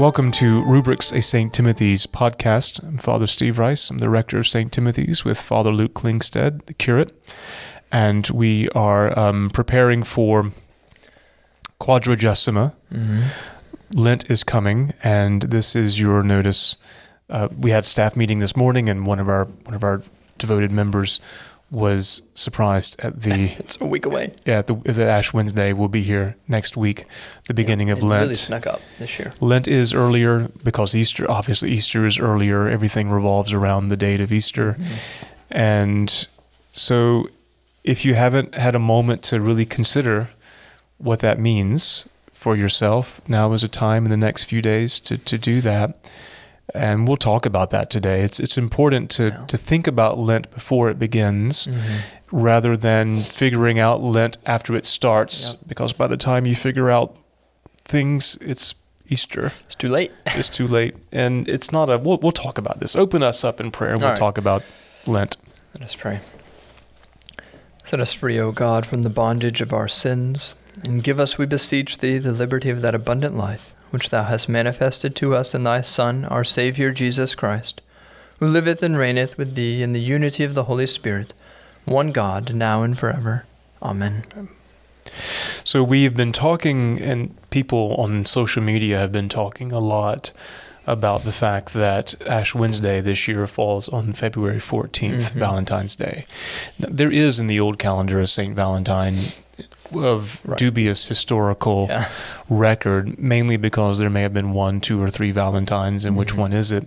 Welcome to Rubrics, a St. Timothy's podcast. I'm Father Steve Rice. I'm the rector of St. Timothy's with Father Luke Klingstead, the curate. And we are um, preparing for Quadragesima. Mm-hmm. Lent is coming, and this is your notice. Uh, we had staff meeting this morning, and one of our one of our devoted members was surprised at the It's a week away. yeah the, the Ash Wednesday will be here next week, the beginning of It Lent. really snuck up this year. Lent is earlier because Easter, obviously, Easter is earlier. Everything revolves around the date of Easter. Mm-hmm. And so, if you haven't had a moment to really consider what that means for yourself, now is a time in the next few days to, to do that. And we'll talk about that today. It's it's important to, Yeah. to think about Lent before it begins Mm-hmm. rather than figuring out Lent after it starts, Yep. because by the time you figure out things, it's Easter It's too late. it's too late and it's not a we'll, we'll talk about this open us up in prayer and we'll All right. talk about lent Let us pray. Set us free, O God, from the bondage of our sins, and give us, we beseech Thee, the liberty of that abundant life which Thou hast manifested to us in Thy Son, our Saviour Jesus Christ, who liveth and reigneth with Thee in the unity of the Holy Spirit, one God, now and forever. Amen. so we've been talking and people on social media have been talking a lot about the fact that ash wednesday this year falls on february 14th Mhm. valentine's day there is in the old calendar a saint valentine of Right. dubious historical Yeah. record, mainly because there may have been one, two, or three Valentines, and which Mhm. one is it?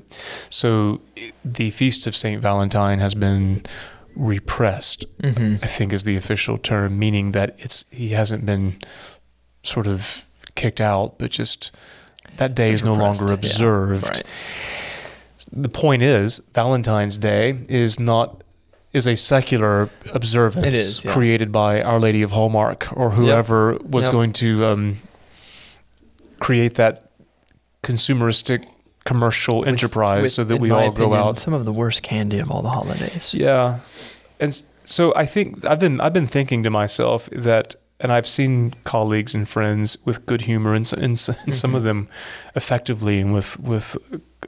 So the Feast of Saint Valentine has been repressed, Mm-hmm. I think is the official term, meaning that it's he hasn't been sort of kicked out, but just that day is no longer Repressed, yeah. observed. Right. The point is, Valentine's Day is not is a secular observance is, yeah. created by Our Lady of Hallmark or whoever was Yep. going to um, create that consumeristic commercial enterprise with, so that we all go out. Some of the worst candy of all the holidays. Yeah, and so I think I've been I've been thinking to myself that, and I've seen colleagues and friends with good humor and, and, and some Mm-hmm. of them effectively and with with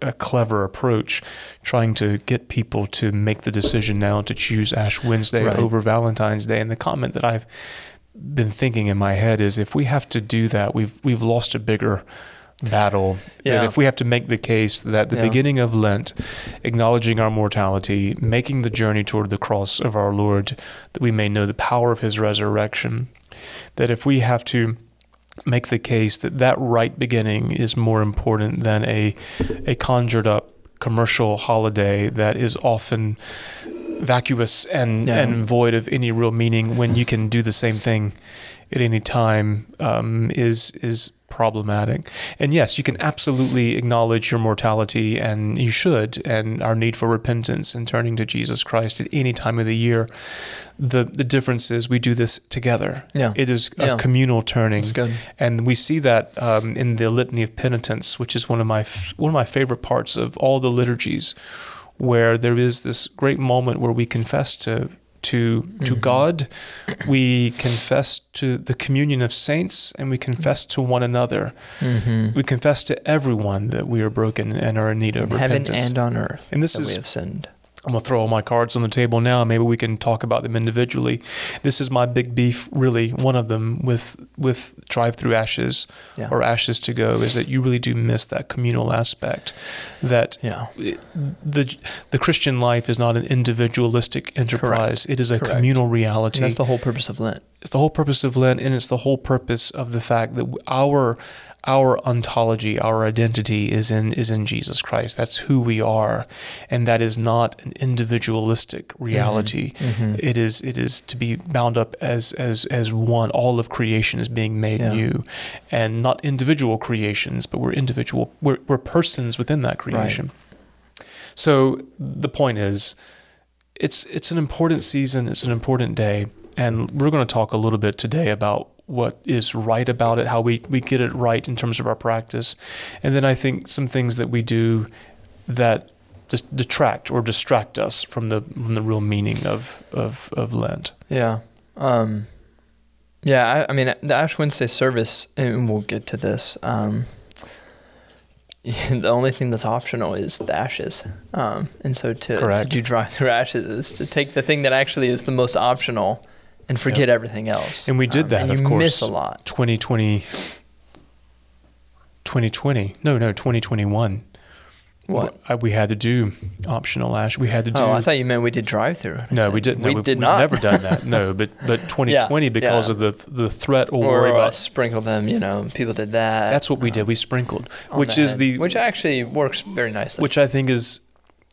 a clever approach, trying to get people to make the decision now to choose Ash Wednesday Right. over Valentine's Day. And the comment that I've been thinking in my head is, if we have to do that, we've we've lost a bigger battle. That Yeah. if we have to make the case that the Yeah. beginning of Lent, acknowledging our mortality, making the journey toward the cross of our Lord, that we may know the power of His resurrection, that if we have to make the case that that right beginning is more important than a a conjured up commercial holiday that is often vacuous and Yeah. and void of any real meaning when you can do the same thing at any time um, is is problematic. And yes, you can absolutely acknowledge your mortality, and you should, and our need for repentance and turning to Jesus Christ at any time of the year. The the difference is we do this together. Yeah. It is a Yeah. communal turning. And we see that um, in the litany of penitence, which is one of my f- one of my favorite parts of all the liturgies, where there is this great moment where we confess to to to Mhm. God, we confess to the communion of saints, and we confess to one another. Mm-hmm. We confess to everyone that we are broken and are in need of In heaven repentance. and on earth. And this is- we have sinned. I'm gonna throw all my cards on the table now. Maybe we can talk about them individually. This is my big beef, really. One of them with with drive through ashes Yeah. or ashes to go is that you really do miss that communal aspect. That yeah. the the Christian life is not an individualistic enterprise. It is a Correct. communal reality. And that's the whole purpose of Lent. it's the whole purpose of Lent, and it's the whole purpose of the fact that our our ontology, our identity is in is in Jesus Christ. That's who we are, and that is not an individualistic reality. Mhm. It is it is to be bound up as as as one. All of creation is being made Yeah. new, and not individual creations, but we're individual. We're we're persons within that creation. So the point is, it's it's an important season. It's an important day, and we're going to talk a little bit today about what is right about it, how we we get it right in terms of our practice, and then I think some things that we do that just detract or distract us from the from the real meaning of of of Lent. Yeah. Um, yeah, I, I mean, the Ash Wednesday service, and we'll get to this. Um, the only thing that's optional is the ashes. Um, and so to, to do drive through ashes is to take the thing that actually is the most optional and forget everything else. And we did Um, that, and of you course. miss a lot. 2020 2020 no no 2021 What? I, we had to do optional ash we had to do Oh, I thought you meant we did drive through. no we didn't no, We we've, did we've not. never done that no but but 2020 because yeah. of the the threat or, Or worry uh, about sprinkle them. You know, people did that. that's what we did we sprinkled which the is head, the which actually works very nicely. which I think is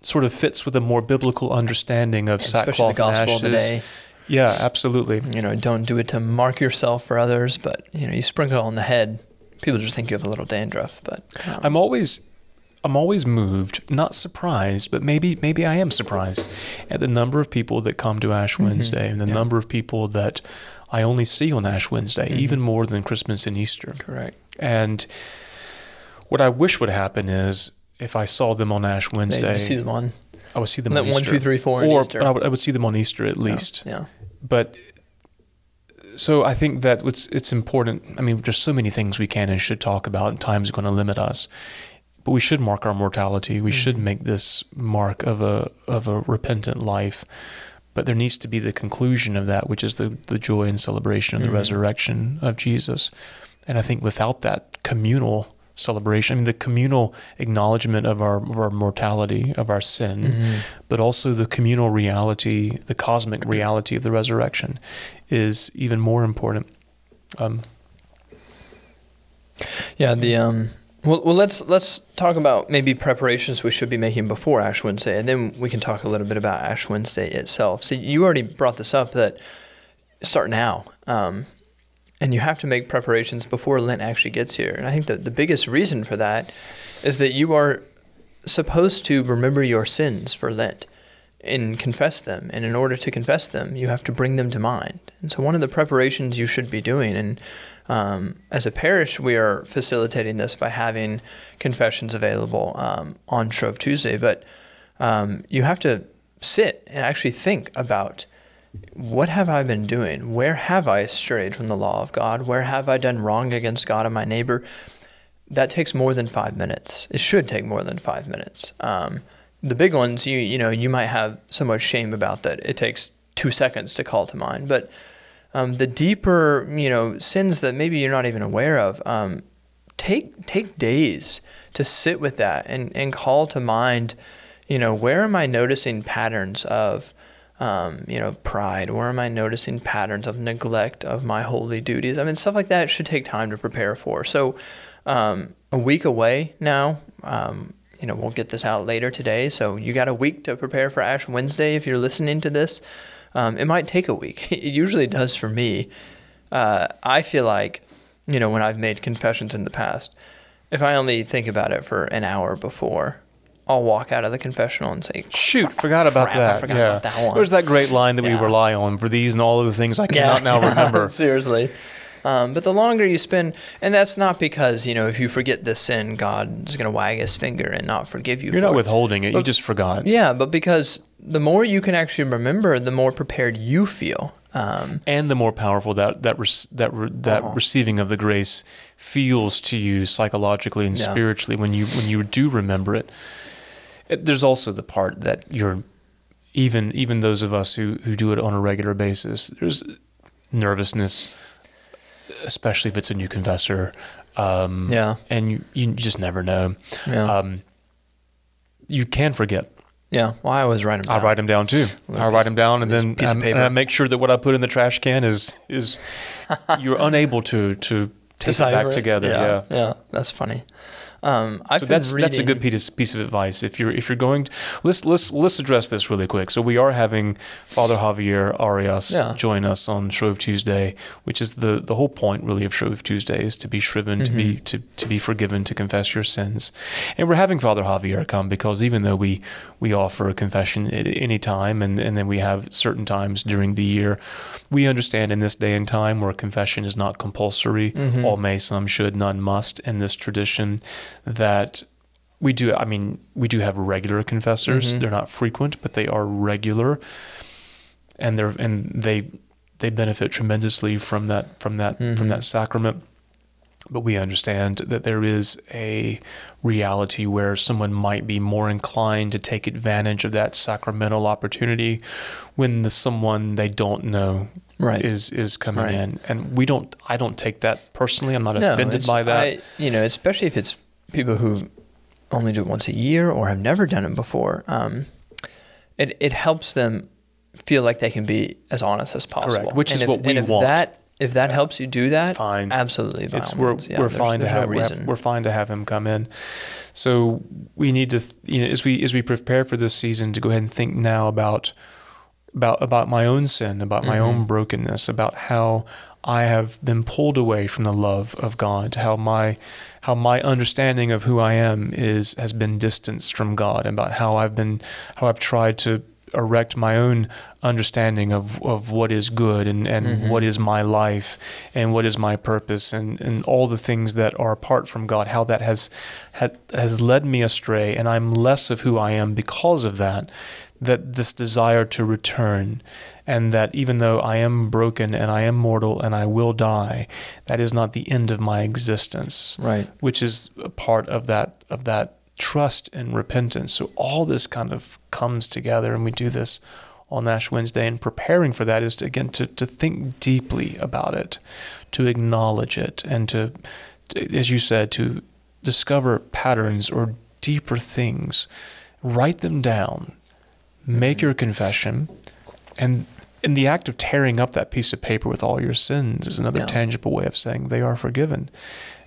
sort of fits with a more biblical understanding of especially the sackcloth and gospel ashes of the day. Yeah absolutely You know, don't do it to mark yourself for others, but you know, you sprinkle it on the head. People just think you have a little dandruff, but um, I'm always I'm always moved, not surprised, but maybe maybe I am surprised at the number of people that come to Ash Wednesday and the Yeah. number of people that I only see on Ash Wednesday, Mhm. even more than Christmas and Easter. correct. And what I wish would happen is if I saw them on Ash Wednesday, see them on I would see them on one, Easter. two, three, four, or Easter. but I would, I would see them on Easter at least. Yeah. But so I think that it's it's important. I mean, there's so many things we can and should talk about, and time's going to limit us. But we should mark our mortality. We should Mhm. make this mark of a of a repentant life. But there needs to be the conclusion of that, which is the the joy and celebration of the Mhm. resurrection of Jesus. And I think without that communal celebration, I mean, the communal acknowledgement of our of our mortality, of our sin, Mhm. but also the communal reality, the cosmic reality of the resurrection is even more important. Um, Yeah. The um. Well, well, let's let's talk about maybe preparations we should be making before Ash Wednesday, and then we can talk a little bit about Ash Wednesday itself. So you already brought this up that start now, um, and you have to make preparations before Lent actually gets here. And I think that the biggest reason for that is that you are supposed to remember your sins for Lent and confess them. And in order to confess them, you have to bring them to mind. And so, one of the preparations you should be doing, and um, as a parish, we are facilitating this by having confessions available um, on Shrove Tuesday. But um, you have to sit and actually think about what have I been doing? Where have I strayed from the law of God? Where have I done wrong against God and my neighbor? That takes more than five minutes. It should take more than five minutes. Um, the big ones, you you know, you might have so much shame about that it takes two seconds to call to mind. But um, the deeper, you know, sins that maybe you're not even aware of, um, take take days to sit with that and, and call to mind, you know, where am I noticing patterns of um, you know, pride? Where am I noticing patterns of neglect of my holy duties? I mean, stuff like that should take time to prepare for. So, um, a week away now, um, you know, we'll get this out later today. So, you got a week to prepare for Ash Wednesday if you're listening to this. Um, it might take a week. It usually does for me. Uh, I feel like, you know, when I've made confessions in the past, if I only think about it for an hour before, I'll walk out of the confessional and say, shoot, forgot about crap, I that. forgot yeah. about that one. There's that great line that we rely on for these and all of the things I cannot now remember. Seriously. Um, but the longer you spend, and that's not because, you know, if you forget this sin, God is going to wag his finger and not forgive you You're not it. withholding it. you just forgot. Yeah, but because the more you can actually remember, the more prepared you feel. Um, and the more powerful that that rec- that re- that Uh-huh. receiving of the grace feels to you psychologically and Yeah. spiritually when you when you do remember it. There's also the part that you're even even those of us who who do it on a regular basis. There's nervousness, especially if it's a new confessor. Um, yeah. and you you just never know. Yeah. Um, you can forget. yeah. Well, I always write them I write them down too. I write them down, and then piece of paper. and I make sure that what I put in the trash can is is you're unable to to take it back it. together. Yeah. Yeah. That's funny. Um, so that's that's a good piece piece of advice. If you're if you're going, to, let's let's let's address this really quick. So we are having Father Javier Arias Yeah. join us on Shrove Tuesday, which is the the whole point really of Shrove Tuesday is to be shriven, to be Mm-hmm. to to be forgiven, to confess your sins, and we're having Father Javier come because even though we we offer a confession at any time, and and then we have certain times during the year, we understand in this day and time where confession is not compulsory, Mhm. all may, some should, none must, in this tradition, that we do. I mean, we do have regular confessors. Mhm. They're not frequent, but they are regular, and they're and they they benefit tremendously from that from that Mhm. from that sacrament. but we understand that there is a reality where someone might be more inclined to take advantage of that sacramental opportunity when the someone they don't know Right. is is coming Right. in and we don't i don't take that personally i'm not No, offended by that I, you know, especially if it's people who only do it once a year or have never done it before. Um, it it helps them feel like they can be as honest as possible. Correct, which And is if- what we if want. That if that helps you do that, Fine. absolutely. it's we're. Yeah, we're fine to there's no have we're fine to have him come in. So we need to you know as we as we prepare for this season to go ahead and think now about about about my own sin, about my Mm-hmm. own brokenness, about how I have been pulled away from the love of God, how my how my understanding of who I am is has been distanced from God, about how I've been how I've tried to erect my own understanding of, of what is good and, and Mm-hmm. what is my life and what is my purpose and, and all the things that are apart from God, how that has had, has led me astray and I'm less of who I am because of that, that this desire to return and that even though I am broken and I am mortal and I will die, that is not the end of my existence right. which is a part of that of that trust and repentance. So all this kind of comes together, and we do this on Ash Wednesday. And preparing for that is to, again to to think deeply about it, to acknowledge it, and to, to as you said, to discover patterns or deeper things. Write them down. Make your confession, and in the act of tearing up that piece of paper with all your sins is another tangible way of saying they are forgiven.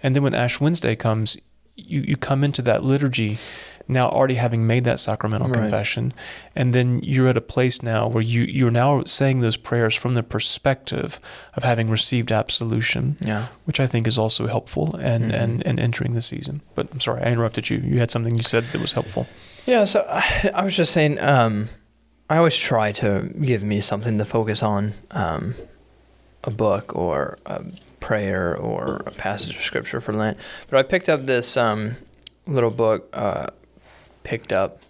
And then when Ash Wednesday comes, you, you come into that liturgy now already having made that sacramental Right. confession. And then you're at a place now where you, you're now saying those prayers from the perspective of having received absolution, Yeah. which I think is also helpful and, Mhm. and, and entering the season. But I'm sorry, I interrupted you. You had something you said that was helpful. Yeah, so I, I was just saying, um, I always try to give me something to focus on, um, a book or a prayer or a passage of scripture for Lent. But I picked up this um, little book, uh, picked up,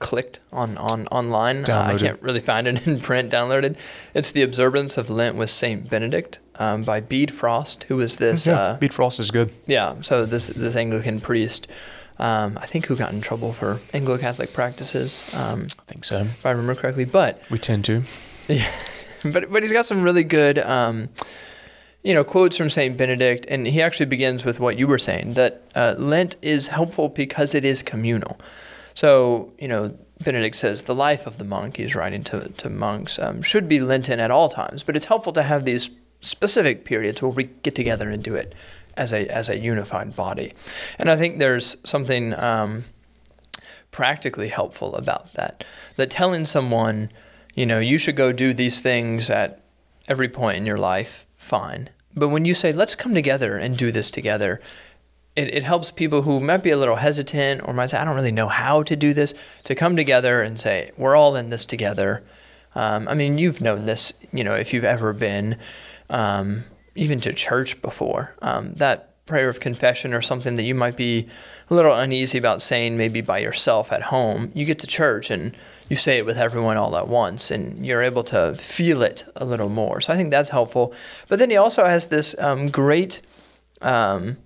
clicked on, on online. Uh, I can't really find it in print, downloaded. It's The Observance of Lent with St. Benedict um, by Bede Frost, who is this. yeah, Uh, Bede Frost is good. yeah, so this this Anglican priest, um, I think who got in trouble for Anglo-Catholic practices, um, I think so. if I remember correctly. But We tend to. yeah, but but he's got some really good, um, you know, quotes from Saint Benedict, and he actually begins with what you were saying that uh, Lent is helpful because it is communal. So you know, Benedict says the life of the monk he's writing to to monks um, should be Lenten at all times, but it's helpful to have these specific periods where we get together and do it as a as a unified body. And I think there's something um, practically helpful about that. That telling someone, you know, you should go do these things at every point in your life, fine. But when you say, let's come together and do this together, it, it helps people who might be a little hesitant or might say, I don't really know how to do this, to come together and say, we're all in this together. Um, I mean, you've known this, you know, if you've ever been um, even to church before. Um, that prayer of confession or something that you might be a little uneasy about saying maybe by yourself at home, you get to church and you say it with everyone all at once and you're able to feel it a little more. So I think that's helpful. But then he also has this um, great um,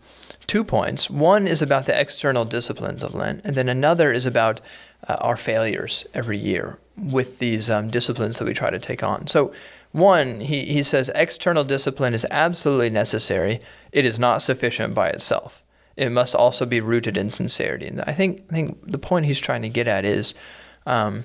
two points. One is about the external disciplines of Lent, and then another is about uh, our failures every year with these um, disciplines that we try to take on. So, one, he, he says external discipline is absolutely necessary. It is not sufficient by itself. It must also be rooted in sincerity. And I think I think the point he's trying to get at is um,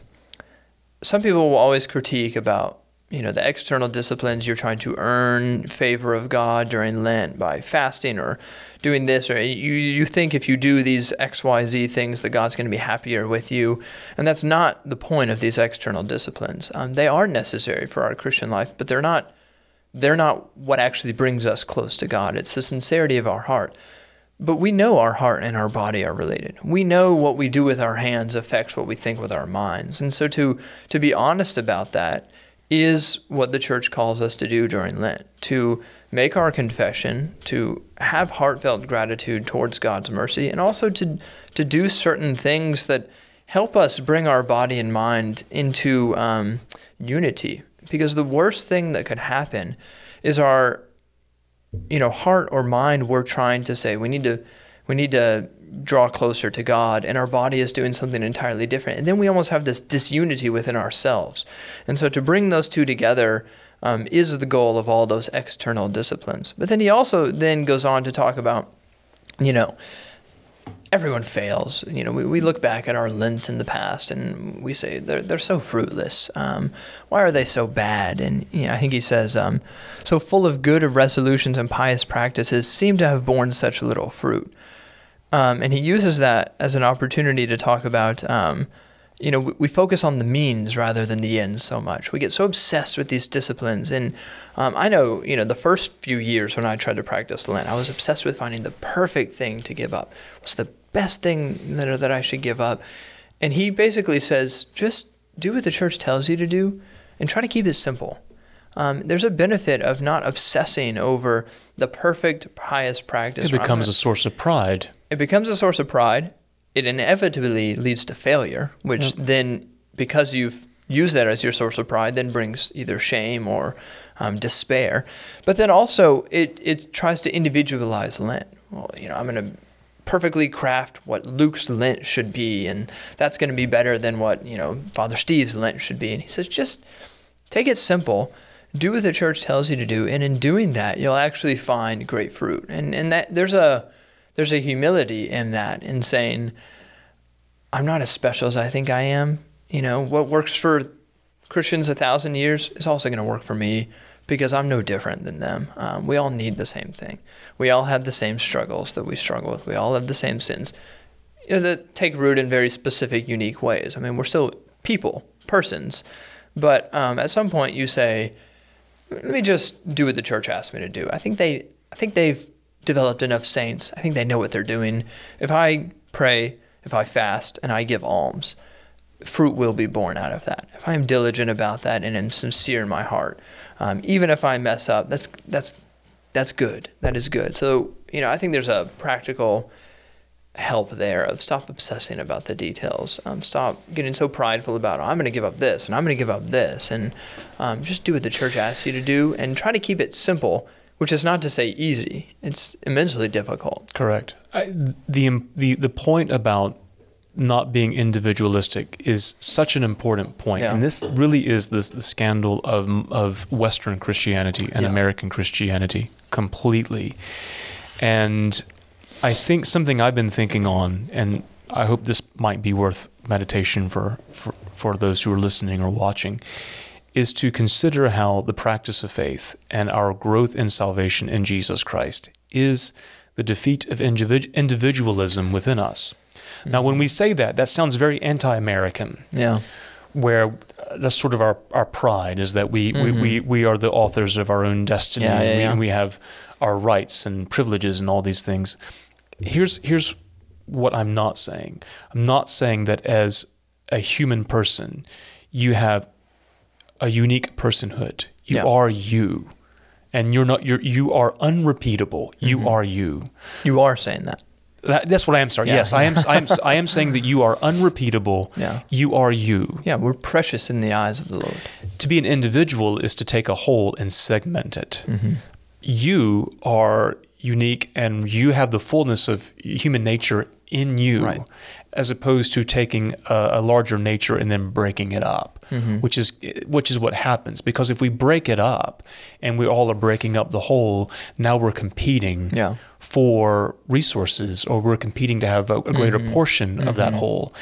some people will always critique about you know the external disciplines you're trying to earn favor of God during Lent by fasting or doing this or you you think if you do these XYZ things that God's going to be happier with you and that's not the point of these external disciplines um, they are necessary for our Christian life but they're not they're not what actually brings us close to God it's the sincerity of our heart but we know our heart and our body are related. We know what we do with our hands affects what we think with our minds. And so to to be honest about that is what the church calls us to do during Lent, to make our confession, to have heartfelt gratitude towards God's mercy, and also to to do certain things that help us bring our body and mind into um, unity. Because the worst thing that could happen is our you know, heart or mind, we're trying to say we need to we need to draw closer to God, and our body is doing something entirely different. And then we almost have this disunity within ourselves. And so to bring those two together um, is the goal of all those external disciplines. But then he also then goes on to talk about, you know, everyone fails. You know, we, we look back at our Lents in the past and we say they're, they're so fruitless. Um, why are they so bad? And you know, I think he says, um, so full of good resolutions and pious practices seem to have borne such little fruit. Um, and he uses that as an opportunity to talk about, um, you know, we, we, focus on the means rather than the ends so much. We get so obsessed with these disciplines. And um, I know, you know, the first few years when I tried to practice Lent, I was obsessed with finding the perfect thing to give up. What's the best thing that, that I should give up? And he basically says, just do what the church tells you to do and try to keep it simple. Um, there's a benefit of not obsessing over the perfect, highest practice. It becomes a source of pride. It becomes a source of pride. It inevitably leads to failure, which yep. then, because you've used that as your source of pride, then brings either shame or um, despair. But then also, it, it tries to individualize Lent. Well, you know, I'm going to perfectly craft what Luke's Lent should be, and that's going to be better than what, you know, Father Steve's Lent should be. And he says, just take it simple do what the church tells you to do, and in doing that, you'll actually find great fruit. And and that there's a there's a humility in that, in saying, I'm not as special as I think I am. You know, what works for Christians a thousand years is also going to work for me because I'm no different than them. Um, we all need the same thing. We all have the same struggles that we struggle with. We all have the same sins you know, that take root in very specific, unique ways. I mean, we're still people, persons. But um, at some point, you say, let me just do what the church asked me to do. I think they I think they've developed enough saints. I think they know what they're doing. If I pray, if I fast, and I give alms, fruit will be born out of that. If I am diligent about that and am sincere in my heart, um, even if I mess up, that's that's that's good. That is good. So you know, I think there's a practical help there of stop obsessing about the details. Um, stop getting so prideful about, oh, I'm going to give up this and I'm going to give up this. And um, just do what the church asks you to do and try to keep it simple, which is not to say easy. It's immensely difficult. Correct. I, the, the, the point about not being individualistic is such an important point. Yeah. And this really is this, the scandal of, of Western Christianity and yeah. American Christianity completely. And I think something I've been thinking on, and I hope this might be worth meditation for, for, for those who are listening or watching, is to consider how the practice of faith and our growth in salvation in Jesus Christ is the defeat of individualism within us. Mm-hmm. Now, when we say that, that sounds very anti American. Yeah. Where uh, that's sort of our, our pride is that we, mm-hmm. we, we, we are the authors of our own destiny yeah, yeah, and, we, and we have our rights and privileges and all these things here's here's what I'm not saying. I'm not saying that as a human person, you have a unique personhood. You yeah. are you. And you're not you're you are unrepeatable. You mm-hmm. are you. You are saying that. that that's what I am saying. Yeah. Yes, I am I am I am saying that you are unrepeatable. Yeah. You are you. Yeah, we're precious in the eyes of the Lord. To be an individual is to take a whole and segment it. Mm-hmm. You are unique and you have the fullness of human nature in you right. As opposed to taking a, a, larger nature and then breaking it up mm-hmm. which is which is what happens because if we break it up and we all are breaking up the whole now we're competing yeah for resources or we're competing to have a, a greater mm-hmm. portion mm-hmm. of that mm-hmm. whole.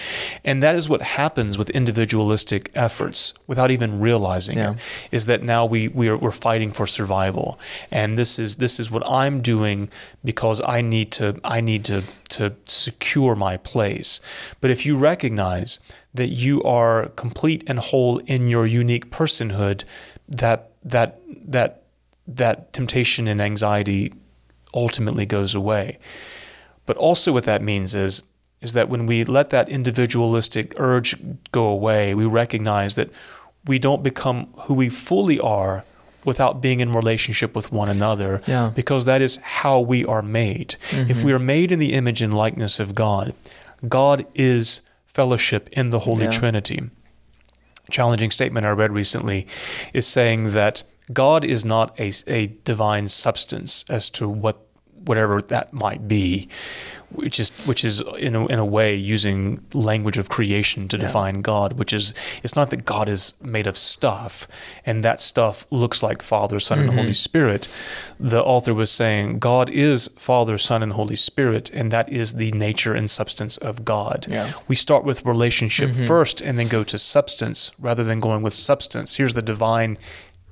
And that is what happens with individualistic efforts without even realizing yeah. it is that now we, we are, we're fighting for survival. And this is, this is what I'm doing because I need to, I need to, to secure my place. But if you recognize that you are complete and whole in your unique personhood, that, that, that, that temptation and anxiety ultimately goes away. But also, what that means is, is that when we let that individualistic urge go away, we recognize that we don't become who we fully are without being in relationship with one another yeah. because that is how we are made. Mm-hmm. If we are made in the image and likeness of God, God is fellowship in the Holy yeah. Trinity. Challenging statement I read recently is saying that God is not a, a divine substance as to what whatever that might be, which is which is in a, in a way using language of creation to Yeah. define God, which is it's not that God is made of stuff and that stuff looks like Father, Son, and Holy mm-hmm. Spirit. The author was saying God is Father, Son, and Holy Spirit, and that is the nature and substance of God. Yeah. We start with relationship mm-hmm. first and then go to substance rather than going with substance. Here's the divine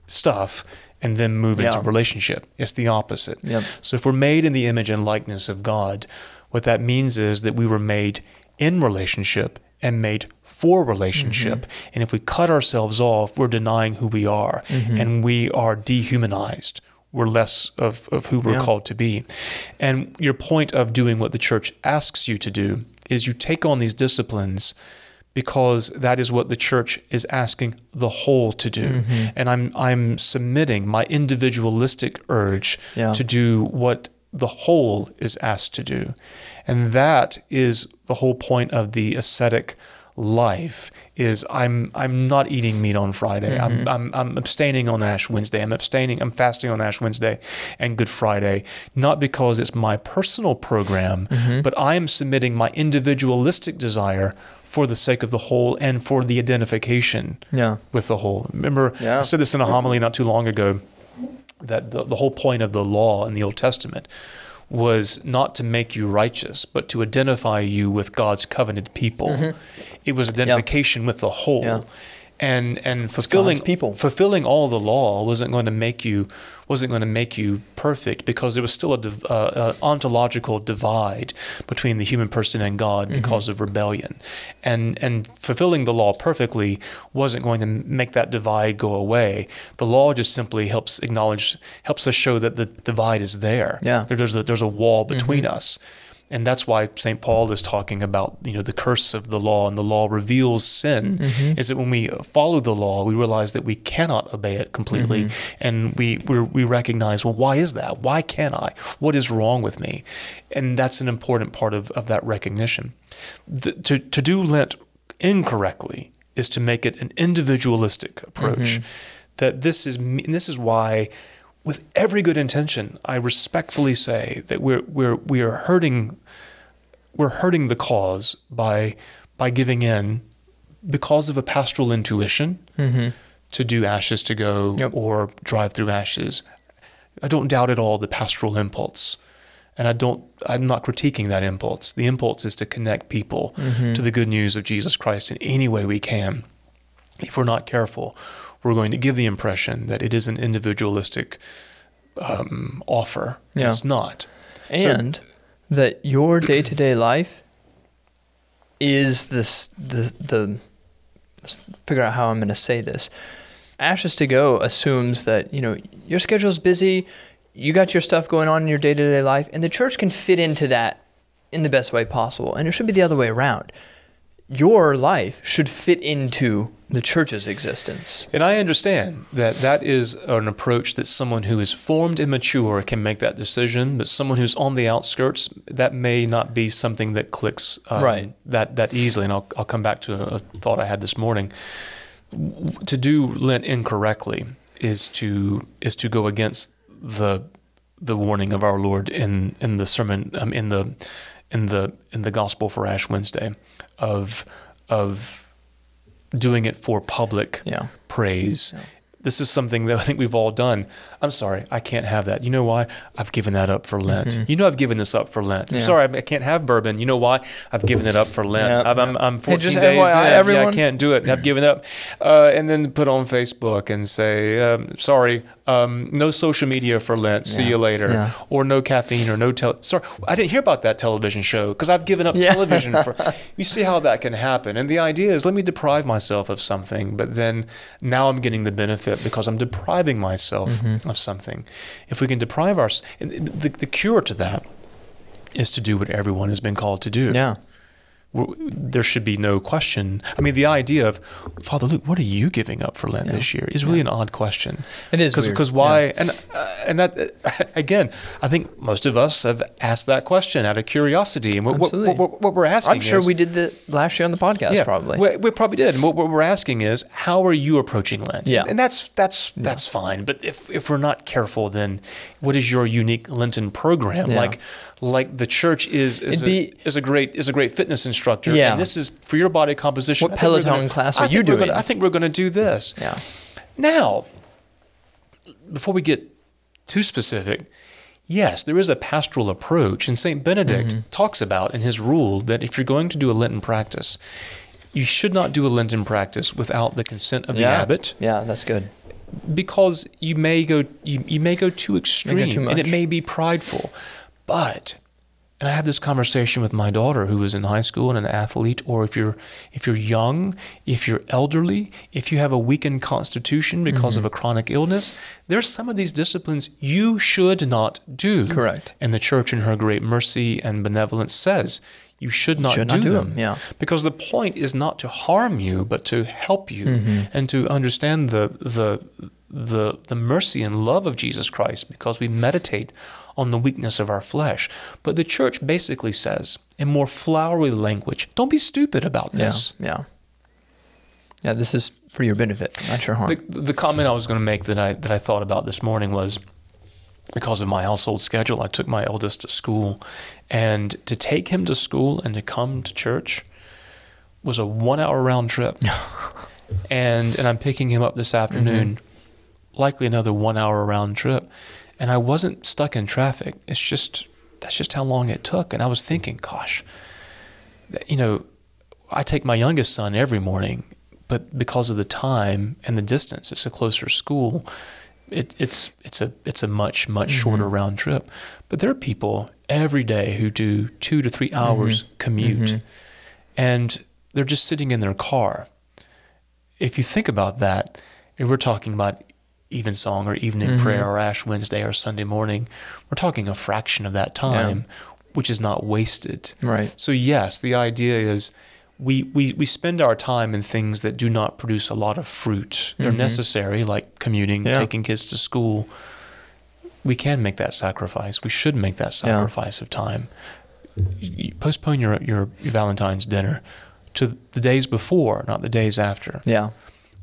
stuff and then move into relationship. It's the opposite. Yep. So if we're made in the image and likeness of God, what that means is that we were made in relationship and made for relationship. Mm-hmm. And if we cut ourselves off, we're denying who we are mm-hmm. and we are dehumanized. We're less of, of who we're Yeah. called to be. And your point of doing what the church asks you to do is you take on these disciplines because that is what the church is asking the whole to do. Mm-hmm. And I'm I'm submitting my individualistic urge Yeah. to do what the whole is asked to do. And that is the whole point of the ascetic life is I'm I'm not eating meat on Friday. I'm, mm-hmm. I'm I'm abstaining on Ash Wednesday. I'm abstaining. I'm fasting on Ash Wednesday and Good Friday, not because it's my personal program, mm-hmm. but I am submitting my individualistic desire for the sake of the whole and for the identification Yeah. with the whole. Remember, Yeah. I said this in a homily not too long ago that the, the whole point of the law in the Old Testament was not to make you righteous, but to identify you with God's covenant people. It was identification with the whole. Mm-hmm. Yeah. And and fulfilling people. fulfilling all the law wasn't going to make you wasn't going to make you perfect because there was still a, div, uh, a ontological divide between the human person and God Mm-hmm. because of rebellion, and and fulfilling the law perfectly wasn't going to make that divide go away. The law just simply helps acknowledge helps us show that the divide is there. Yeah. Mm-hmm. There- there's a there's a wall between us. And that's why St. Paul is talking about, you know, the curse of the law and the law reveals sin. Mm-hmm. Is that when we follow the law, we realize that we cannot obey it completely, Mm-hmm. and we we're, we recognize, well, why is that? Why can't I? What is wrong with me? And that's an important part of, of that recognition. The, to to do Lent incorrectly is to make it an individualistic approach. That this is and this is why with every good intention, I respectfully say that we're we're we are hurting we're hurting the cause by by giving in because of a pastoral intuition to do ashes to go Yep. or drive through ashes. I don't doubt at all the pastoral impulse. And I don't I'm not critiquing that impulse. The impulse is to connect people to the good news of Jesus Christ in any way we can. If we're not careful, we're going to give the impression that it is an individualistic um, offer. Yeah. It's not. So- and that your day to day life is this the the figure out how I'm going to say this. Ashes to go assumes that you know your schedule's busy, you got your stuff going on in your day to day life, and the church can fit into that in the best way possible. And it should be the other way around. Your life should fit into the church's existence. And I understand that that is an approach that someone who is formed and mature can make that decision, but someone who's on the outskirts, that may not be something that clicks um, Right. that, that easily. And I'll, I'll come back to a, thought I had this morning. To do Lent incorrectly is to is to go against the the warning of our Lord in in the sermon um, in the in the in the gospel for Ash Wednesday of of doing it for public Yeah. praise. This is something that I think we've all done. I'm sorry, I can't have that. You know why? I've given that up for Lent. You know, I've given this up for Lent. I'm Mm-hmm. Sorry, I can't have bourbon. You know why? I've given it up for Lent. Yeah. I'm, I'm, I'm 14 just days FYI, in. Yeah, I can't do it. I've given up. Uh, and then put on Facebook and say, um, sorry, um, no social media for Lent. See you later. Yeah. Or no caffeine or no tel. Sorry, I didn't hear about that television show because I've given up Yeah. television for. You see how that can happen. And the idea is let me deprive myself of something, but then now I'm getting the benefit because I'm depriving myself Mm-hmm. of something. If we can deprive our, the, the cure to that is to do what everyone has been called to do. Yeah. There should be no question. I mean, the idea of Father Luke, what are you giving up for Lent Yeah. this year is really Yeah. an odd question. It is because why and uh, and that uh, again, I think most of us have asked that question out of curiosity, and what what, Absolutely. what, what we're asking. Is I'm sure is- we did that last year on the podcast, Yeah, probably. we, we probably did. And what, what we're asking is, how are you approaching Lent? Yeah. and that's that's that's fine. But if if we're not careful, then what is your unique Lenten program? Yeah. Like like the church is is It'd a, is a great is a great fitness instructor. Yeah. and this is for your body composition. What I think we're Peloton gonna- class are you doing? Gonna, I think we're going to do this. yeah. Now, before we get too specific, yes, there is a pastoral approach, and St. Benedict Mm-hmm. talks about in his rule that if you're going to do a Lenten practice, you should not do a Lenten practice without the consent of the abbot Yeah, that's good. because you may go you, you may go too extreme too and it may be prideful. But and I had this conversation with my daughter who was in high school and an athlete or if you're if you're young, if you're elderly, if you have a weakened constitution because Mm-hmm. of a chronic illness, there's some of these disciplines you should not do. Correct. And the church in her great mercy and benevolence says you should not, should do, not do them. them, yeah. Because the point is not to harm you, but to help you Mm-hmm. and to understand the the the the mercy and love of Jesus Christ because we meditate on the weakness of our flesh. But the church basically says in more flowery language, don't be stupid about this. Yeah. Yeah. Yeah, this is for your benefit, not your harm. The, the comment I was going to make that I that I thought about this morning was because of my household schedule, I took my eldest to school, and to take him to school and to come to church was a one-hour round trip. and and I'm picking him up this afternoon, mm-hmm. likely another one-hour round trip, and I wasn't stuck in traffic. It's just that's just how long it took, and I was thinking, gosh, you know, I take my youngest son every morning, but because of the time and the distance, it's a closer school. It, it's it's a it's a much much mm-hmm. shorter round trip, but there are people every day who do two to three mm-hmm. hours commute, mm-hmm. and they're just sitting in their car. If you think about that, and we're talking about evensong or evening mm-hmm. prayer or Ash Wednesday or Sunday morning, we're talking a fraction of that time, which is not wasted. Right. So yes, the idea is we, we, we spend our time in things that do not produce a lot of fruit. They're mm-hmm. necessary, like commuting, Yeah. taking kids to school. We can make that sacrifice. We should make that Yeah. sacrifice of time. You postpone your, your your Valentine's dinner to the days before, not the days after. yeah.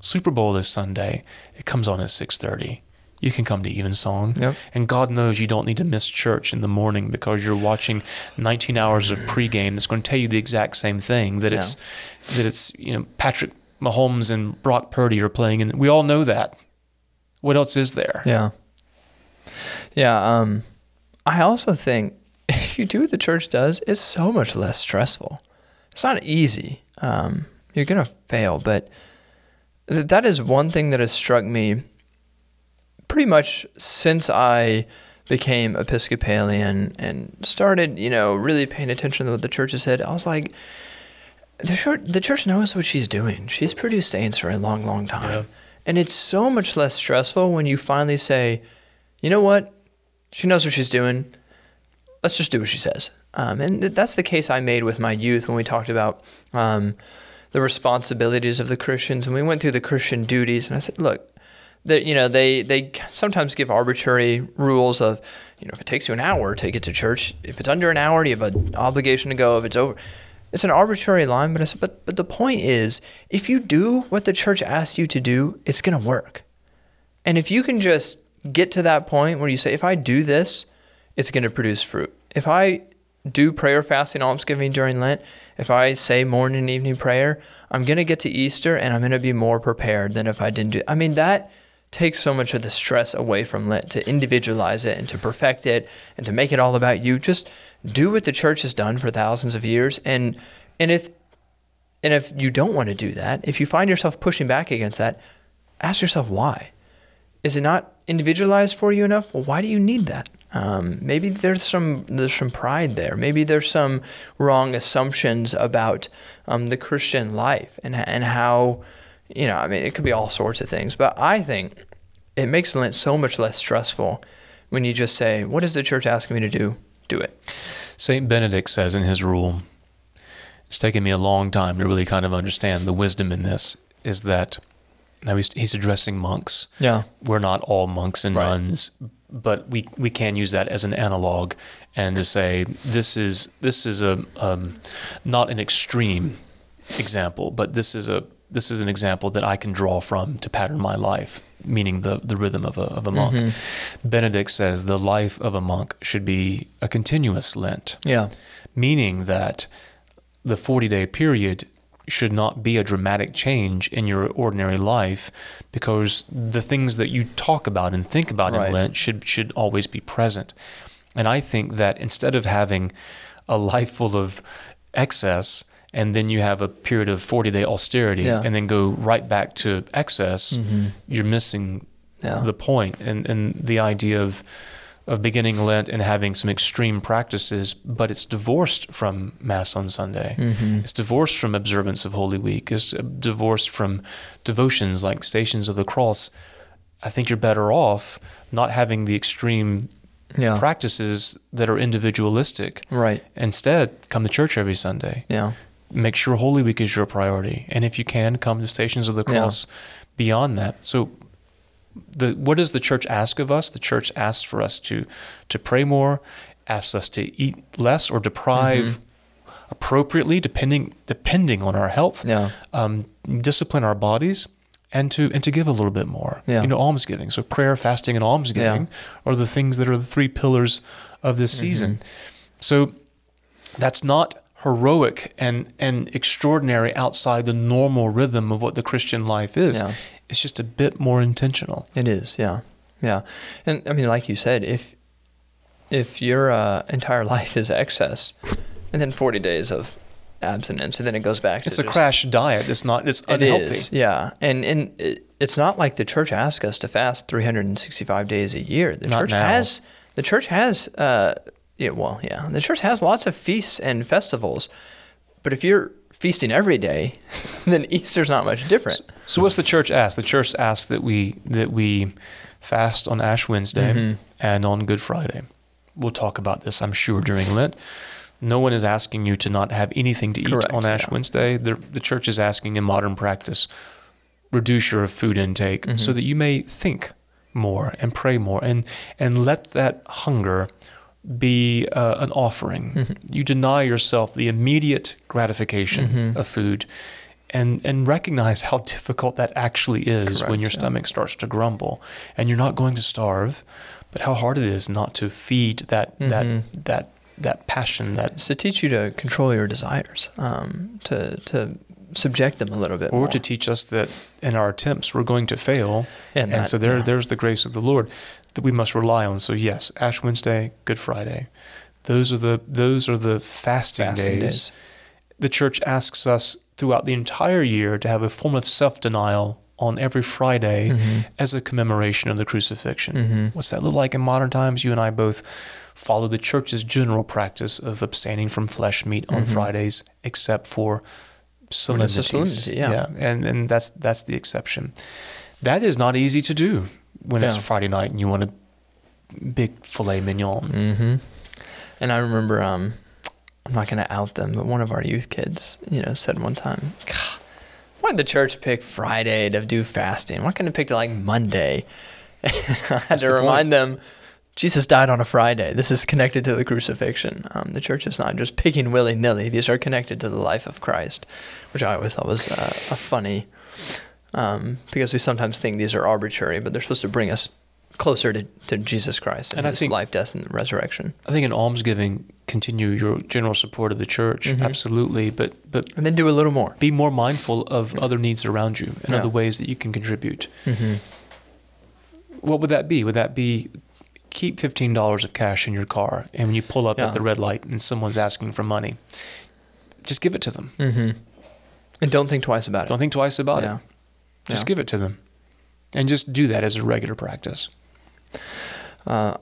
Super Bowl this Sunday. It comes on at six thirty. You can come to Evensong, Yep. and God knows you don't need to miss church in the morning because you're watching 19 hours of pregame that's going to tell you the exact same thing that it's that it's you know Patrick Mahomes and Brock Purdy are playing, and we all know that. What else is there? Yeah. Yeah. Um, I also think if you do what the church does, it's so much less stressful. It's not easy. Um, you're going to fail, but that is one thing that has struck me pretty much since I became Episcopalian and started, you know, really paying attention to what the church has said. I was like, the church, the church knows what she's doing. She's produced saints for a long, long time. Yeah. And it's so much less stressful when you finally say, you know what? She knows what she's doing. Let's just do what she says. Um, and th- that's the case I made with my youth when we talked about um, the responsibilities of the Christians. And we went through the Christian duties. And I said, look, that you know they they sometimes give arbitrary rules of you know if it takes you an hour take it to church if it's under an hour you have an obligation to go if it's over it's an arbitrary line but I said, but but the point is if you do what the church asks you to do it's going to work and if you can just get to that point where you say if I do this it's going to produce fruit if I do prayer fasting almsgiving during Lent if I say morning and evening prayer I'm going to get to Easter and I'm going to be more prepared than if I didn't do I mean that takes so much of the stress away from Lent to individualize it and to perfect it and to make it all about you. Just do what the church has done for thousands of years. And and if and if you don't want to do that, if you find yourself pushing back against that, ask yourself why. Is it not individualized for you enough? Well, why do you need that? Um, maybe there's some there's some pride there. Maybe there's some wrong assumptions about um, the Christian life and and how you know, I mean, it could be all sorts of things, but I think it makes Lent so much less stressful when you just say, "What is the church asking me to do? Do it." Saint Benedict says in his rule, it's taken me a long time to really kind of understand the wisdom in this. Is that now he's, he's addressing monks. Yeah. We're not all monks and Right. nuns, but we we can use that as an analog and to say this is this is a um, not an extreme example, but this is a this is an example that I can draw from to pattern my life, meaning the the rhythm of a of a monk. Mm-hmm. Benedict says the life of a monk should be a continuous Lent, Yeah. meaning that the 40 day period should not be a dramatic change in your ordinary life because the things that you talk about and think about Right. in Lent should should always be present. And I think that instead of having a life full of excess and then you have a period of 40 day austerity Yeah. and then go right back to excess, mm-hmm. you're missing Yeah. the point and, and the idea of of beginning Lent and having some extreme practices, but it's divorced from Mass on Sunday. Mm-hmm. It's divorced from observance of Holy Week. It's divorced from devotions like Stations of the Cross. I think you're better off not having the extreme Yeah. practices that are individualistic. Right. Instead, come to church every Sunday. Yeah. Make sure Holy Week is your priority. And if you can, come to Stations of the Yeah. Cross beyond that. So the what does the church ask of us? The church asks for us to to pray more, asks us to eat less or deprive Mm-hmm. appropriately, depending depending on our health. Yeah. Um, discipline our bodies, and to and to give a little bit more. Yeah. You know, almsgiving. So prayer, fasting, and almsgiving are the things that are the three pillars of this Mm-hmm. season. So that's not heroic and and extraordinary outside the normal rhythm of what the Christian life is. Yeah. It's just a bit more intentional. It is, yeah, yeah, and I mean, like you said, if if your uh, entire life is excess, and then forty days of abstinence, and then it goes back to It's a just- crash diet. It's not. It's unhealthy. is, yeah, and and it, it's not like the church asks us to fast three hundred and sixty-five days a year. The Not church now. has the church has uh, yeah, well, yeah, the church has lots of feasts and festivals, but if you're feasting every day, then Easter's not much different. So what's the church ask? The church asks that we that we fast on Ash Wednesday Mm-hmm. and on Good Friday. We'll talk about this, I'm sure, during Lent. No one is asking you to not have anything to eat Correct, on Ash yeah. Wednesday. The, the church is asking in modern practice, reduce your food intake Mm-hmm. so that you may think more and pray more and and let that hunger be uh, an offering. Mm-hmm. You deny yourself the immediate gratification of food and and recognize how difficult that actually is when Correct, your yeah. stomach starts to grumble and you're not going to starve, but how hard it is not to feed that Mhm. that that that passion that It's to teach you to control your desires, um, to to subject them a little bit or more. to teach us that in our attempts we're going to fail And and, that- so there yeah. there's the grace of the Lord that we must rely on. So yes, Ash Wednesday, Good Friday. Those are the those are the fasting, Fasting days. days. The church asks us throughout the entire year to have a form of self-denial on every Friday Mm-hmm. as a commemoration of the crucifixion. What's that look like in modern times? You and I both follow the church's general practice of abstaining from flesh meat on Fridays, except for solemnities. solemnity, yeah. and and that's that's the exception. That is not easy to do when it's Friday night and you want a big filet mignon. Mm-hmm. And I remember, um, I'm not going to out them, but one of our youth kids, you know, said one time, why did the church pick Friday to do fasting? Why couldn't it pick like Monday? I had to the remind them, Jesus died on a Friday. This is connected to the crucifixion. Um, the church is not just picking willy nilly. These are connected to the life of Christ, which I always thought was uh, a funny, um, because we sometimes think these are arbitrary, but they're supposed to bring us closer to, to Jesus Christ and, And his think- life, death, and resurrection. I think in almsgiving, continue your general support of the church, Mhm. absolutely, but but And then do a little more. be more mindful of other needs around you and Yeah. other ways that you can contribute. Mm-hmm. What would that be? Would that be keep fifteen dollars of cash in your car, and when you pull up Yeah. at the red light and someone's asking for money, just give it to them. Mm-hmm. And don't think twice about it. Don't think twice about yeah. it. Just Yeah. give it to them, and just do that as a regular practice. Uh,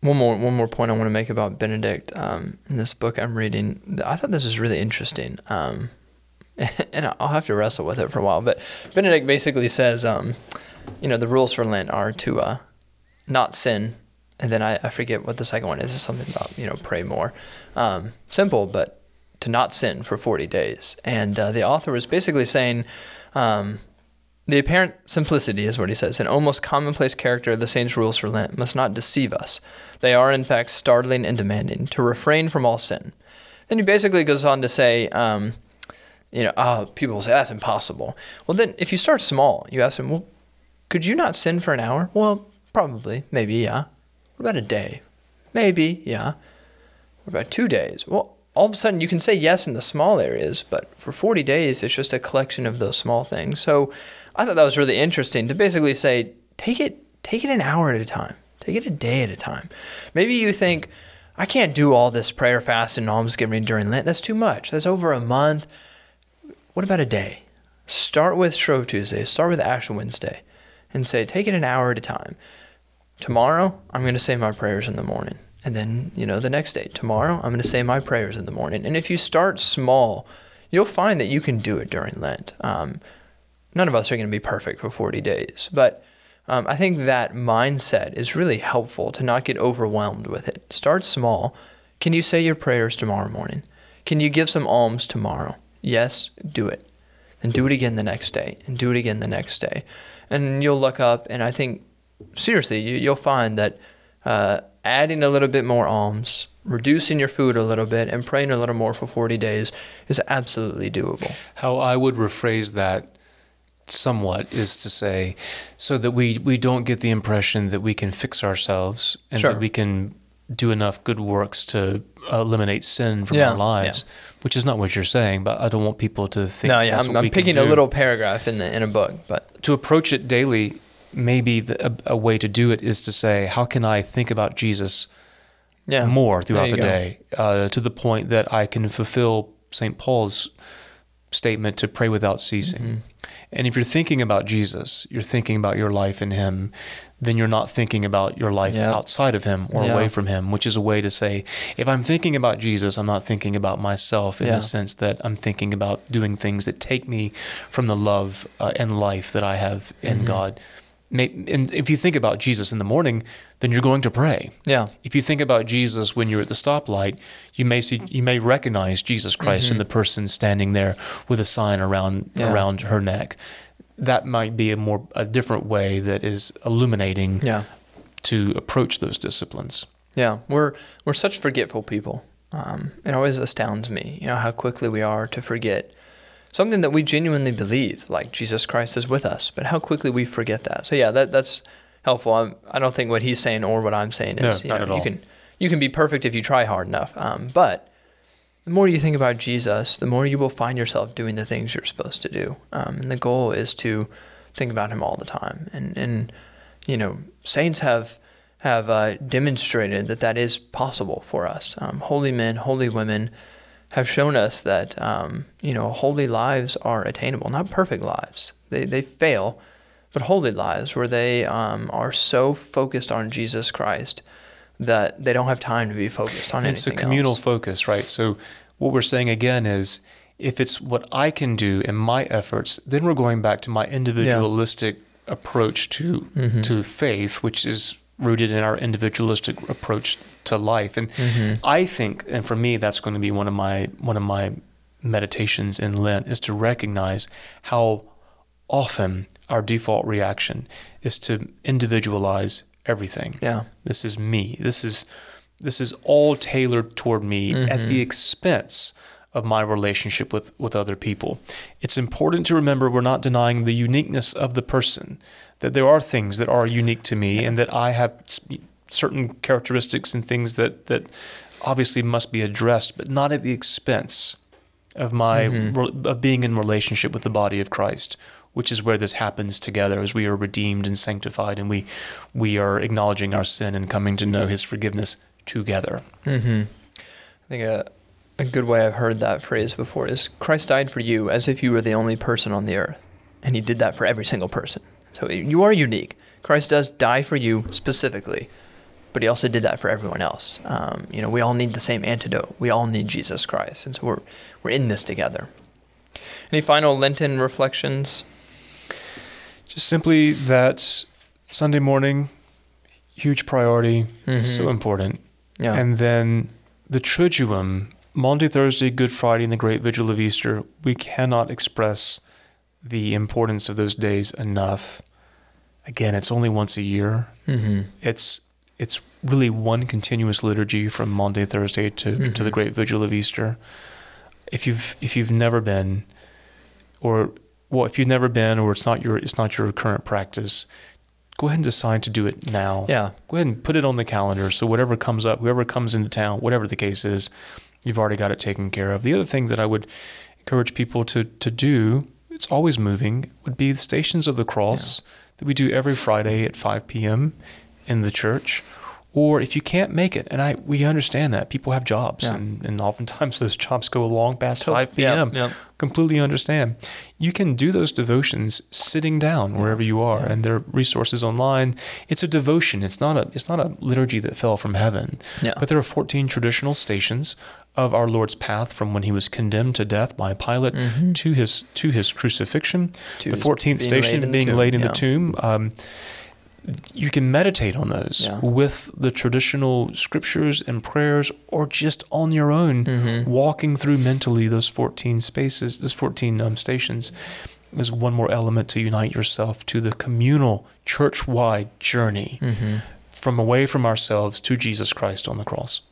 one more one more point I want to make about Benedict um, in this book I'm reading. I thought this was really interesting, um, and I'll have to wrestle with it for a while. But Benedict basically says, um, you know, the rules for Lent are to uh, not sin, and then I, I forget what the second one is. It's something about you know pray more. Um, simple, but to not sin for 40 days. And uh, the author was basically saying, um, the apparent simplicity is what he says. An almost commonplace character of the saints' rules for Lent must not deceive us. They are, in fact, startling and demanding to refrain from all sin. Then he basically goes on to say, um, you know, oh, people will say that's impossible. Well, then if you start small, you ask them, well, could you not sin for an hour? Well, probably, maybe, yeah. What about a day? Maybe, yeah. What about two days? Well, all of a sudden you can say yes in the small areas, but for 40 days, it's just a collection of those small things. So I thought that was really interesting to basically say, take it, take it an hour at a time, take it a day at a time. Maybe you think, I can't do all this prayer, fast, and almsgiving during Lent. That's too much. That's over a month. What about a day? Start with Shrove Tuesday, start with Ash Wednesday, and say, take it an hour at a time. Tomorrow, I'm going to say my prayers in the morning. And then, you know, the next day, tomorrow, I'm going to say my prayers in the morning. And if you start small, you'll find that you can do it during Lent. Um, none of us are going to be perfect for 40 days, but um, I think that mindset is really helpful to not get overwhelmed with it. Start small. Can you say your prayers tomorrow morning? Can you give some alms tomorrow? Yes, do it. Then do it again the next day, and do it again the next day. And you'll look up, and I think, seriously, you, will find that uh, adding a little bit more alms, reducing your food a little bit, and praying a little more for 40 days is absolutely doable. How I would rephrase that somewhat is to say so that we we don't get the impression that we can fix ourselves and sure. that we can do enough good works to eliminate sin from yeah, our lives, yeah. which is not what you're saying. But I don't want people to think. No, yeah, I'm, I'm picking a little paragraph in the, in a book, but to approach it daily, maybe the, a, a, way to do it is to say, how can I think about Jesus yeah. more throughout the go. day, uh, to the point that I can fulfill St. Paul's statement to pray without ceasing. Mm-hmm. And if you're thinking about Jesus, you're thinking about your life in Him, then you're not thinking about your life outside of Him or away from Him, which is a way to say, if I'm thinking about Jesus, I'm not thinking about myself in yeah. the sense that I'm thinking about doing things that take me from the love uh, and life that I have in mm-hmm. God and if you think about Jesus in the morning, then you're going to pray. Yeah. If you think about Jesus when you're at the stoplight, you may see you may recognize Jesus Christ mm-hmm. in the person standing there with a sign around yeah. around her neck. That might be a more a different way that is illuminating yeah. to approach those disciplines. Yeah, we're we're such forgetful people. Um, it always astounds me, you know, how quickly we are to forget something that we genuinely believe, like Jesus Christ is with us, but how quickly we forget that. So yeah, that that's helpful. I'm, I do not think what he's saying or what I'm saying is no, you, know, you can you can be perfect if you try hard enough. Um, but the more you think about Jesus, the more you will find yourself doing the things you're supposed to do. Um, and the goal is to think about him all the time. And and you know, saints have have uh, demonstrated that that is possible for us. Um, holy men, holy women have shown us that um, you know holy lives are attainable, not perfect lives. They they fail, but holy lives where they um, are so focused on Jesus Christ that they don't have time to be focused on it's anything. It's a communal else. focus, right? So what we're saying again is if it's what I can do in my efforts, then we're going back to my individualistic yeah. approach to mm-hmm. to faith, which is rooted in our individualistic approach to life. And mm-hmm. I think, and for me, that's going to be one of my one of my meditations in Lent is to recognize how often our default reaction is to individualize everything. Yeah, this is me. This is this is all tailored toward me mm-hmm. at the expense of my relationship with, with other people. It's important to remember we're not denying the uniqueness of the person, that there are things that are unique to me and that I have certain characteristics and things that, that obviously must be addressed, but not at the expense of my mm-hmm. of being in relationship with the body of Christ, which is where this happens together as we are redeemed and sanctified and we we are acknowledging our sin and coming to know his forgiveness together. Mm-hmm. I think a a good way I've heard that phrase before is Christ died for you as if you were the only person on the earth. And he did that for every single person. So you are unique. Christ does die for you specifically, but he also did that for everyone else. Um, you know, we all need the same antidote. We all need Jesus Christ. And so we're, we're in this together. Any final Lenten reflections? Just simply that Sunday morning, huge priority, mm-hmm. so important. Yeah. And then the Triduum Maundy, Thursday, Good Friday, and the Great Vigil of Easter, we cannot express the importance of those days enough. Again, it's only once a year. Mm-hmm. It's it's really one continuous liturgy from Maundy Thursday to, to the Mhm. Great Vigil of Easter. If you've if you've never been, or well, if you've never been, or it's not your it's not your current practice, go ahead and decide to do it now Yeah. go ahead and put it on the calendar so whatever comes up whoever comes into town whatever the case is you've already got it taken care of the other thing that i would encourage people to to do it's always moving would be the stations of the cross that we do every friday at 5 p.m in the church or if you can't make it and i we understand that people have jobs Yeah. and, and oftentimes those jobs go long past So- 5 p.m Yeah. completely understand. You can do those devotions sitting down wherever you are, Yeah. and there are resources online. It's a devotion. It's not a it's not a liturgy that fell from heaven. Yeah. But there are 14 traditional stations of our Lord's path from when he was condemned to death by Pilate Mhm. to his to his crucifixion. To the his 14th being station laid in the being tomb, laid in yeah. the tomb. Um, you can meditate on those Yeah. with the traditional scriptures and prayers, or just on your own Mhm. walking through mentally those 14 spaces, those 14 um, stations, is one more element to unite yourself to the communal, church wide journey Mhm. from away from ourselves to Jesus Christ on the cross.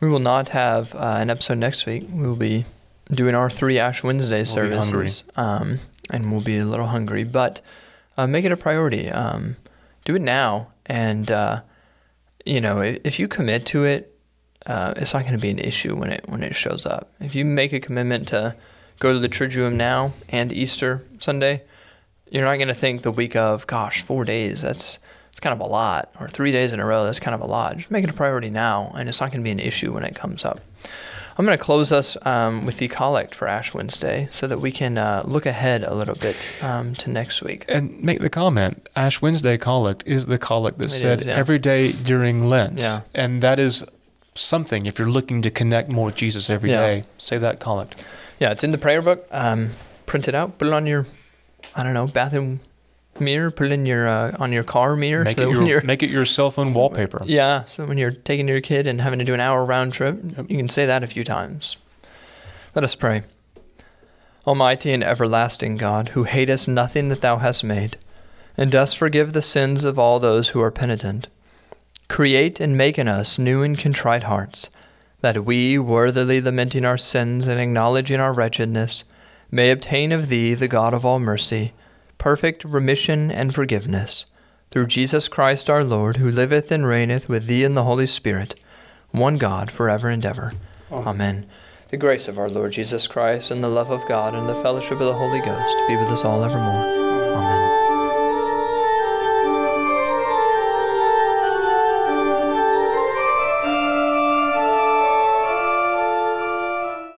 We will not have uh, an episode next week. We will be doing our three Ash Wednesday We'll services, um, and we'll be a little hungry. But uh, make it a priority. Um, do it now, and uh, you know if, if you commit to it, uh, it's not going to be an issue when it when it shows up. If you make a commitment to go to the Triduum now and Easter Sunday, you're not going to think the week of, gosh, four days. That's it's kind of a lot, or three days in a row. That's kind of a lot. Just make it a priority now, and it's not going to be an issue when it comes up. I'm going to close us um, with the collect for Ash Wednesday, so that we can uh, look ahead a little bit um, to next week. And make the comment Ash Wednesday collect is the collect that's said is, yeah. every day during Lent. Yeah. And that is something, if you're looking to connect more with Jesus every Yeah. day, say that collect. Yeah, it's in the prayer book. Um, print it out, put it on your, I don't know, bathroom mirror. Put it in your uh, on your car mirror. Make, so it your, make it your cell phone wallpaper. Yeah, so when you're taking your kid and having to do an hour round trip, Yep. you can say that a few times. Let us pray. Almighty and everlasting God, who hatest nothing that thou hast made, and dost forgive the sins of all those who are penitent, create and make in us new and contrite hearts, that we, worthily lamenting our sins and acknowledging our wretchedness, may obtain of thee, the God of all mercy, perfect remission and forgiveness through Jesus Christ our Lord, who liveth and reigneth with thee in the Holy Spirit, one God, for ever and ever. Amen. The grace of our Lord Jesus Christ, and the love of God, and the fellowship of the Holy Ghost be with us all evermore.